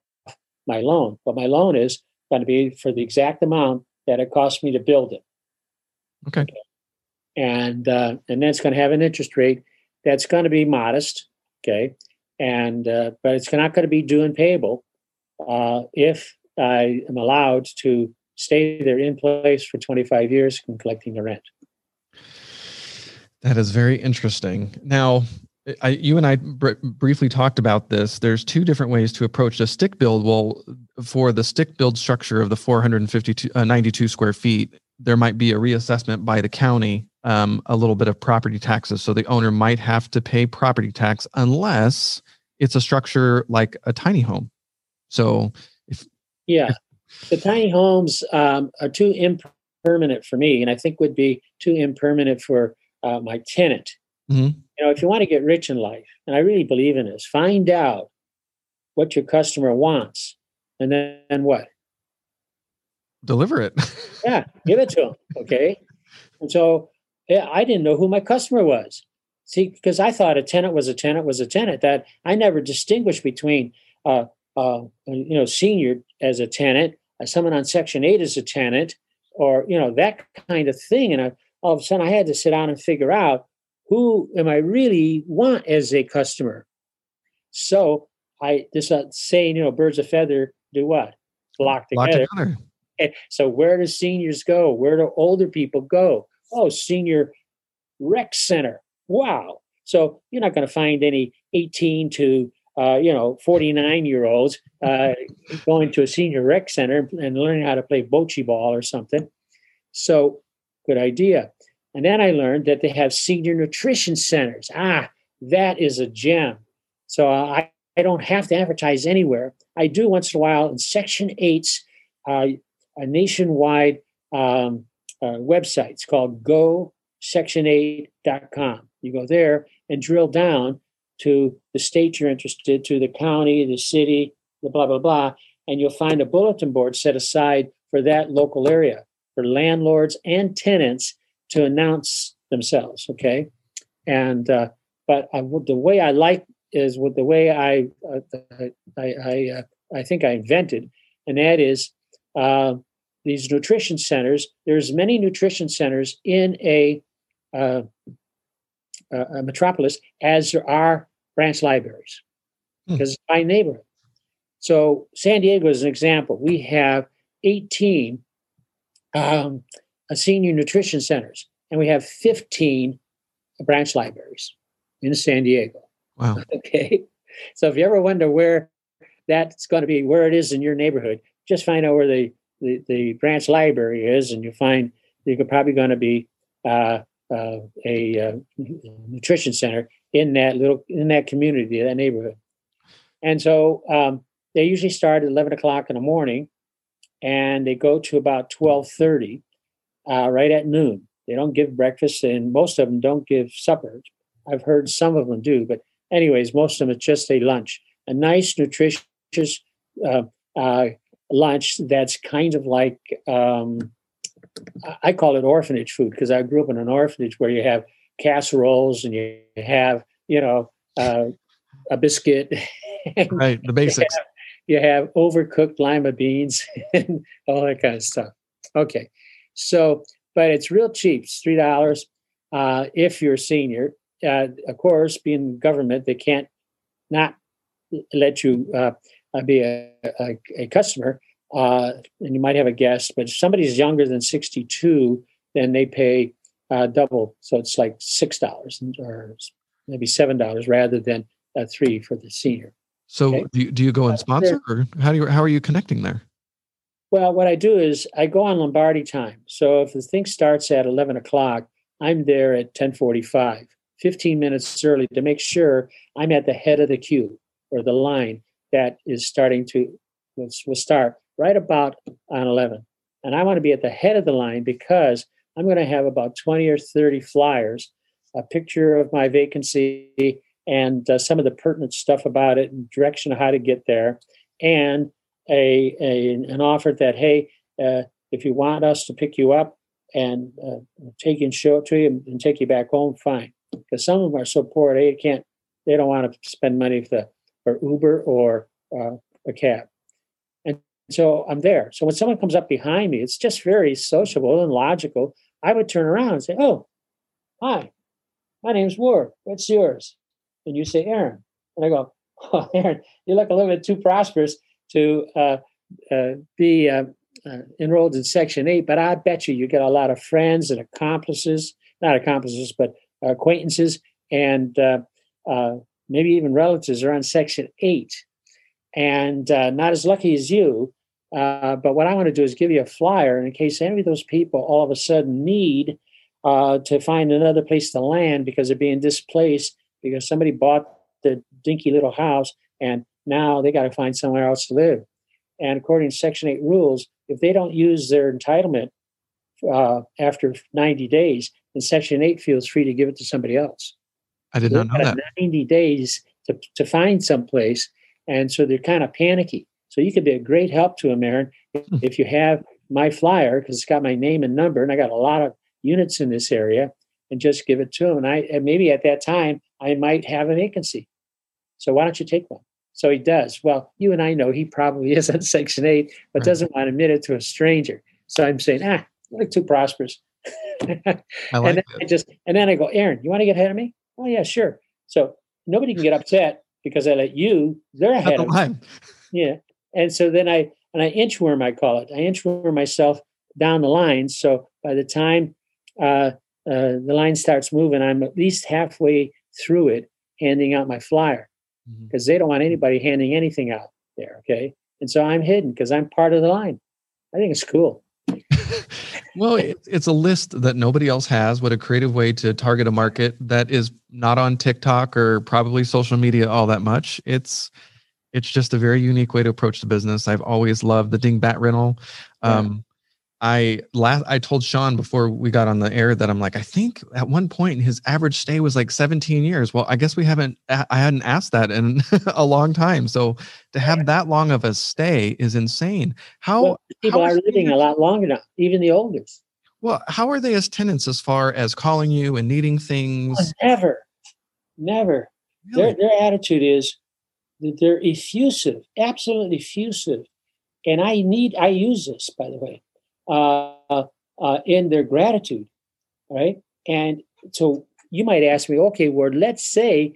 my loan, but my loan is going to be for the exact amount that it cost me to build it Okay. and uh, and then it's going to have an interest rate that's going to be modest, okay, and uh, but it's not going to be due and payable uh, if I am allowed to stay there in place for 25 years and collecting the rent. That is very interesting. Now, I, you and I br- briefly talked about this. There's two different ways to approach a stick build. Well, for the stick build structure of the 452, uh, 92 square feet, there might be a reassessment by the county, um, a little bit of property taxes. So the owner might have to pay property tax unless it's a structure like a tiny home. So, if Yeah, the tiny homes um, are too impermanent for me, and I think would be too impermanent for uh, my tenant. Mhm. You know, if you want to get rich in life, and I really believe in this, find out what your customer wants, and then and what deliver it. *laughs* yeah, give it to them. Okay. And so yeah, I didn't know who my customer was. See, because I thought a tenant was a tenant was a tenant. That I never distinguished between, uh, uh, you know, senior as a tenant, uh, someone on Section Eight as a tenant, or you know that kind of thing. And I, all of a sudden, I had to sit down and figure out who am I really want as a customer. So I this uh, saying, you know, birds of feather do what? Flock Lock together. together. Okay, so where do seniors go? Where do older people go? Oh, senior rec center. Wow. So you're not going to find any 18 to uh, you know 49 year olds uh, *laughs* going to a senior rec center and learning how to play bocce ball or something. So good idea. And then I learned that they have senior nutrition centers. Ah, that is a gem. So I, I don't have to advertise anywhere. I do once in a while in Section 8's uh, a nationwide um, uh, website. It's called gosection8.com. You go there and drill down to the state you're interested to the county, the city, the blah blah blah, and you'll find a bulletin board set aside for that local area for landlords and tenants to announce themselves. Okay, and uh, but I, the way I like is with the way I uh, I I, uh, I think I invented, and that is uh, these nutrition centers. There's many nutrition centers in a, uh, a metropolis as there are branch libraries Hmm. because it's by neighborhood. So San Diego is an example. We have 18 um, senior nutrition centers, and we have 15 branch libraries in San Diego. Wow. *laughs* Okay. So if you ever wonder where that's going to be, where it is in your neighborhood, just find out where the the, the branch library is, and you find you're probably going to be uh, uh, a uh, nutrition center in that little in that community, that neighborhood. And so um, they usually start at eleven o'clock in the morning, and they go to about twelve thirty, uh, right at noon. They don't give breakfast, and most of them don't give supper. I've heard some of them do, but anyways, most of them it's just a lunch, a nice, nutritious uh, uh, lunch that's kind of like um, I call it orphanage food because I grew up in an orphanage where you have casseroles and you have you know uh, a biscuit, *laughs* right? The basics. You have, you have overcooked lima beans *laughs* and all that kind of stuff. Okay, so but it's real cheap. It's three dollars uh, if you're a senior. Uh, of course, being government, they can't not let you uh, uh be a, a, a customer, uh, and you might have a guest. But if somebody's younger than 62, then they pay uh, double, so it's like six dollars or maybe seven dollars rather than three for the senior. So okay? do you, do you go and sponsor, or how do you how are you connecting there? Well, what I do is I go on Lombardi time. So if the thing starts at 11 o'clock, I'm there at 1045, 15 minutes early to make sure I'm at the head of the queue or the line that is starting to will, start right about on 11. And I want to be at the head of the line because I'm going to have about 20 or 30 flyers, a picture of my vacancy and uh, some of the pertinent stuff about it and direction how to get there and a, a an offer that hey, uh, if you want us to pick you up and uh, take you and show it to you and, and take you back home, fine. Because some of them are so poor they can't, they don't want to spend money for, for Uber or uh, a cab. And so I'm there. So when someone comes up behind me, it's just very sociable and logical. I would turn around and say, "Oh, hi, my name's Ward. What's yours?" And you say, "Aaron." And I go, "Oh, *laughs* Aaron, you look a little bit too prosperous to uh, uh, be uh, uh, enrolled in Section 8, but I bet you you get a lot of friends and accomplices, not accomplices, but acquaintances, and uh, uh, maybe even relatives are on Section 8 and not as lucky as you. but what I want to do is give you a flyer in case any of those people all of a sudden need to find another place to land because they're being displaced because somebody bought the dinky little house and now they got to find somewhere else to live. And according to Section 8 rules, if they don't use their entitlement uh, after 90 days, then Section 8 feels free to give it to somebody else. I did not know that. 90 days to, to find someplace. And so they're kind of panicky. So you could be a great help to them, Aaron, if, hmm. if you have my flyer, because it's got my name and number, and I got a lot of units in this area, and just give it to them. And I and maybe at that time I might have a vacancy. So why don't you take one? So he does. Well, you and I know he probably is on Section 8, but doesn't want to admit it to a stranger. So I'm saying, ah, look too prosperous. I *laughs* like and then I just and then I go, Aaron, you want to get ahead of me? Oh yeah, sure. So nobody can get upset because I let you, they're ahead of me. Yeah. And so then I and I inchworm, I call it. I inchworm myself down the line. So by the time uh, uh, the line starts moving, I'm at least halfway through it, handing out my flyer because mm-hmm. they don't want anybody handing anything out there. Okay. And so I'm hidden because I'm part of the line. I think it's cool. *laughs* well, it's a list that nobody else has. What a creative way to target a market that is not on TikTok or probably social media all that much. It's it's just a very unique way to approach the business. I've always loved the dingbat rental. Um, I last I told Sean before we got on the air that I'm like I think at one point his average stay was like 17 years. Well, I guess we haven't I hadn't asked that in *laughs* a long time. So to have that long of a stay is insane. How well, people how are living a lot longer now, even the oldest. Well, how are they as tenants as far as calling you and needing oh, things? Oh, never, never. Really? Their their attitude is that they're effusive, absolutely effusive, and I need I use this by the way uh, uh, in their gratitude, right? And so you might ask me, okay, Ward, let's say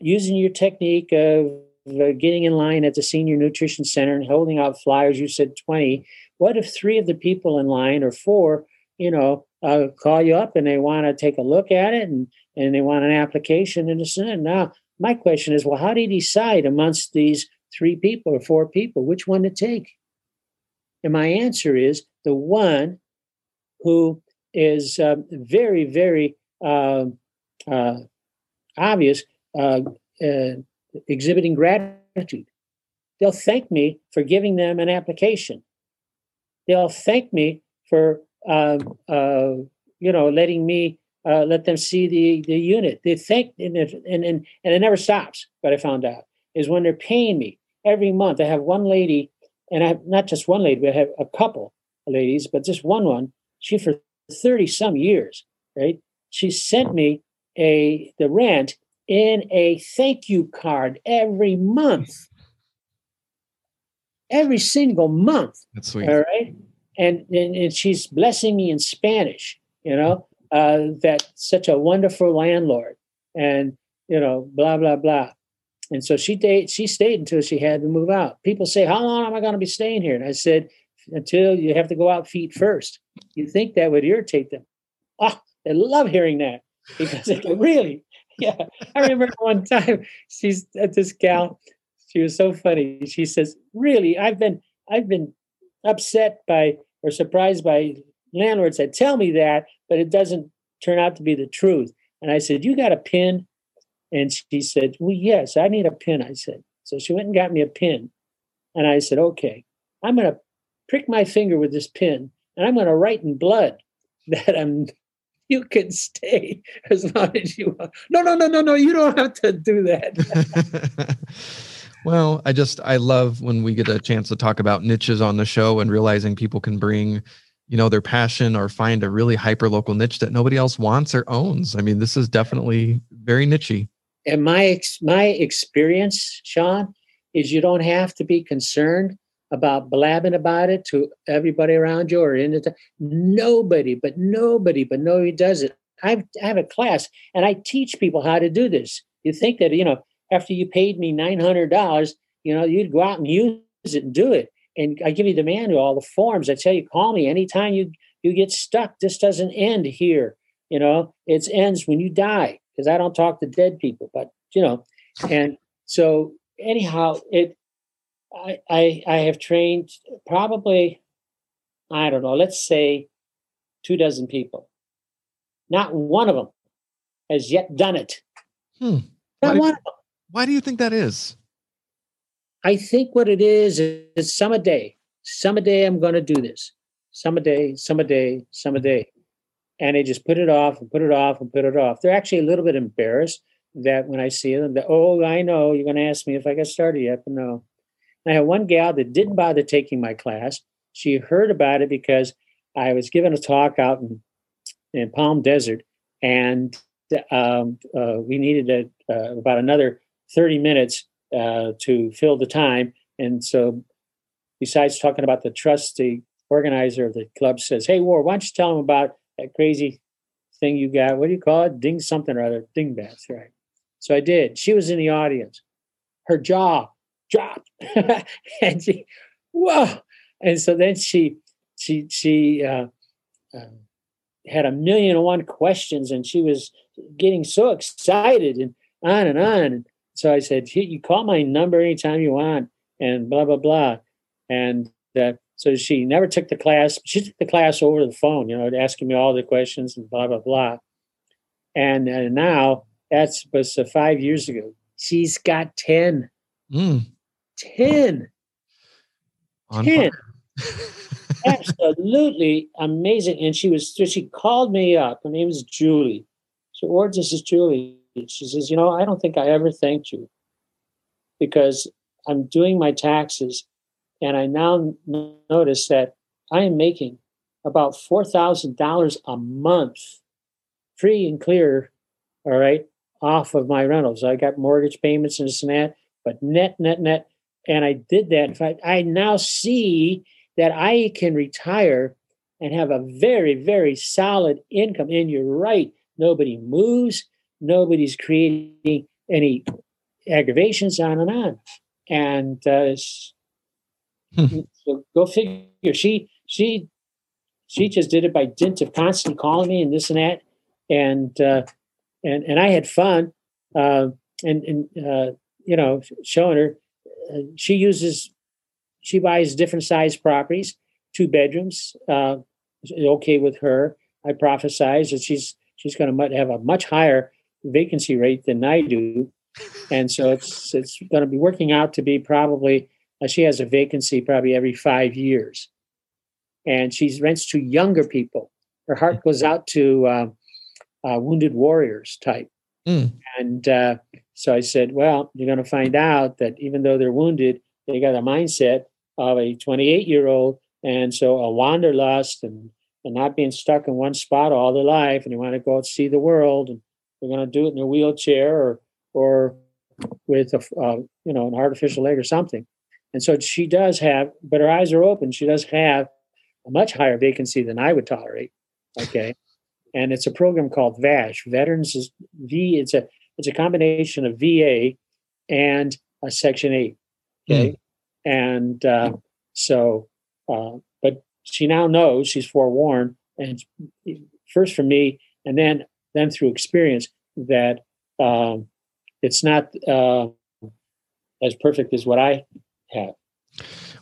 using your technique of uh, getting in line at the senior nutrition center and holding out flyers, you said 20. What if three of the people in line or four, you know, uh, call you up and they want to take a look at it and, and they want an application and this and Now, my question is, well, how do you decide amongst these three people or four people which one to take? And my answer is the one who is uh, very, very uh, uh, obvious, uh, uh, exhibiting gratitude. They'll thank me for giving them an application. They'll thank me for, um, uh, you know, letting me let them see the, the unit. They thank, and, and, and, and it never stops, But I found out, is when they're paying me every month. I have one lady, and I have not just one lady, but I have a couple of ladies, but just one one. She for 30 some years, right? She sent me a the rent in a thank you card every month. Every single month. That's sweet. All right. And, and, and she's blessing me in Spanish, you know, uh, that such a wonderful landlord and, you know, blah, blah, blah. And so she stayed, she stayed until she had to move out. People say, How long am I going to be staying here? And I said, Until you have to go out feet first. You think that would irritate them. Oh, they love hearing that because they *laughs* go, Really? Yeah. I remember one time she's at this gal, she was so funny. She says, Really, I've been I've been upset by or surprised by landlords that tell me that, but it doesn't turn out to be the truth. And I said, You got a pin? And she said, Well, yes, I need a pin. I said. So she went and got me a pin. And I said, Okay, I'm going to prick my finger with this pin and I'm going to write in blood *laughs* that I'm. You can stay *laughs* as long as you want. No, no, no, no, no. You don't have to do that. *laughs* well, I just I love when we get a chance to talk about niches on the show and realizing people can bring you know their passion or find a really hyper local niche that nobody else wants or owns i mean this is definitely very nichey and my my experience, Sean, is you don't have to be concerned about blabbing about it to everybody around you or in the nobody, but nobody, but nobody does it. I've, I have a class and I teach people how to do this. You think that you know after you paid me nine hundred dollars, you know you'd go out and use it and do it. And I give you the manual, all the forms. I tell you, call me anytime you you get stuck. This doesn't end here. You know, it ends when you die because I don't talk to dead people, but you know, and so anyhow, it I, I I have trained probably I don't know, let's say two dozen people. Not one of them has yet done it. Hmm. Not why one do, Why do you think that is? I think what it is is some a day. Some a day I'm going to do this. Some a day, and they just put it off and put it off and put it off. They're actually a little bit embarrassed that when I see them, that oh, I know you're going to ask me if I got started yet, but no. And I had one gal that didn't bother taking my class. She heard about it because I was giving a talk out in, in Palm Desert, and um, uh, we needed a, uh, about another 30 minutes uh, to fill the time. And so, besides talking about the trust, the organizer of the club says, Hey, Ward, why don't you tell them about that crazy thing you got. What do you call it? Ding something or other. Ding bats, right? So I did. She was in the audience. Her jaw dropped, *laughs* and she, whoa! And so then she, she, she uh, uh, had a million and one questions, and she was getting so excited and on and on. So I said, "You call my number anytime you want," and blah blah blah. And uh, so she never took the class. She took the class over the phone, you know, asking me all the questions and blah blah blah. And, and now that's was uh, five years ago. She's got ten. Mm. Ten. On ten. *laughs* *laughs* Absolutely amazing. And she was she called me up. Her name is Julie. So, or this is Julie. She says, you know, I don't think I ever thanked you because I'm doing my taxes and I now notice that I am making about $4,000 a month free and clear, all right, off of my rentals. I got mortgage payments and this and that, but net, net, net. And I did that. In fact, I now see that I can retire and have a very, very solid income. And you're right, nobody moves, nobody's creating any aggravations, on and on. And uh. So go figure. She she she just did it by dint of constant calling me and this and that, and uh, and and I had fun, uh, and and uh, you know showing her. Uh, she uses she buys different size properties, two bedrooms. Uh, okay with her. I prophesize that she's she's going to have a much higher vacancy rate than I do, and so it's it's going to be working out to be probably she has a vacancy probably every five years, and she rents to younger people. Her heart mm. goes out to uh, uh, wounded warriors type, mm. and uh, so I said, well, you're going to find out that even though they're wounded, they got a mindset of a 28 year old, and so a wanderlust and and not being stuck in one spot all their life, and they want to go out see the world, and they're going to do it in a wheelchair or or with a uh, you know an artificial leg or something. And so she does have, but her eyes are open. She does have a much higher vacancy than I would tolerate. Okay. and it's a program called VASH, Veterans is V. It's a it's a combination of VA and a Section Eight. Okay, mm. and uh, so, uh, but she now knows she's forewarned, and first from me, and then then through experience that um, it's not uh, as perfect as what I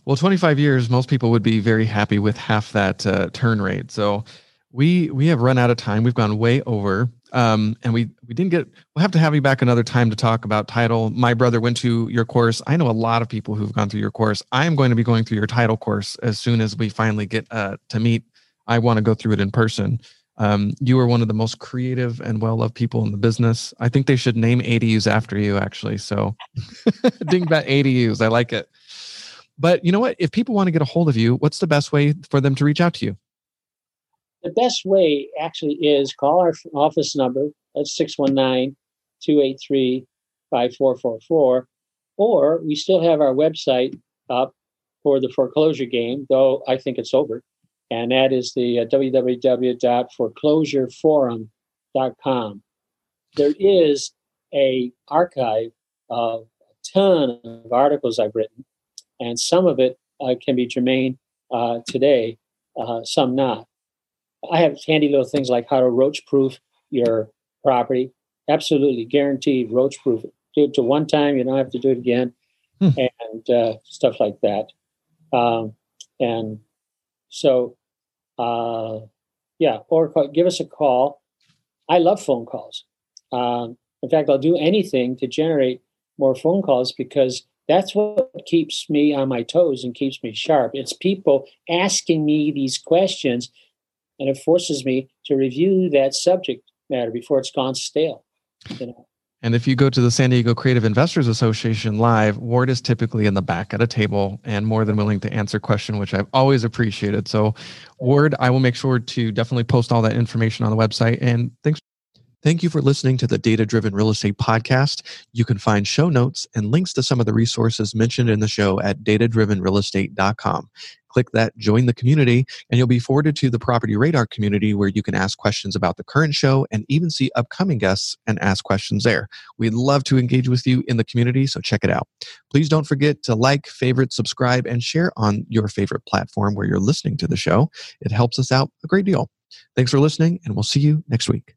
Well, 25 years, most people would be very happy with half that uh, turn rate. So we we have run out of time. We've gone way over, um, and we we didn't get. We'll have to have you back another time to talk about title. My brother went to your course. I know a lot of people who've gone through your course. I am going to be going through your title course as soon as we finally get uh, to meet. I want to go through it in person. Um, you are one of the most creative and well loved people in the business. I think they should name ADUs after you, actually. So, *laughs* Dingbat ADUs. I like it. But you know what? If people want to get a hold of you, what's the best way for them to reach out to you? The best way actually is call our office number. That's 619 283 5444. Or we still have our website up for the foreclosure game, though I think it's over. And that is the uh, www.foreclosureforum.com. There is a archive of a ton of articles I've written and some of it uh, can be germane uh, today, uh, some not. I have handy little things like how to roach proof your property. Absolutely guaranteed roach proof it. Do it to one time, you don't have to do it again, hmm. and uh, stuff like that. Um, and so, uh, yeah, or call, give us a call. I love phone calls. Um, in fact, I'll do anything to generate more phone calls because that's what keeps me on my toes and keeps me sharp. It's people asking me these questions, and it forces me to review that subject matter before it's gone stale. You know? And if you go to the San Diego Creative Investors Association live, Ward is typically in the back at a table and more than willing to answer question, which I've always appreciated. So, Ward, I will make sure to definitely post all that information on the website. And thanks. Thank you for listening to the Data Driven Real Estate Podcast. You can find show notes and links to some of the resources mentioned in the show at datadrivenrealestate.com. Click that join the community, and you'll be forwarded to the Property Radar community where you can ask questions about the current show and even see upcoming guests and ask questions there. We'd love to engage with you in the community, so check it out. Please don't forget to like, favorite, subscribe, and share on your favorite platform where you're listening to the show. It helps us out a great deal. Thanks for listening, and we'll see you next week.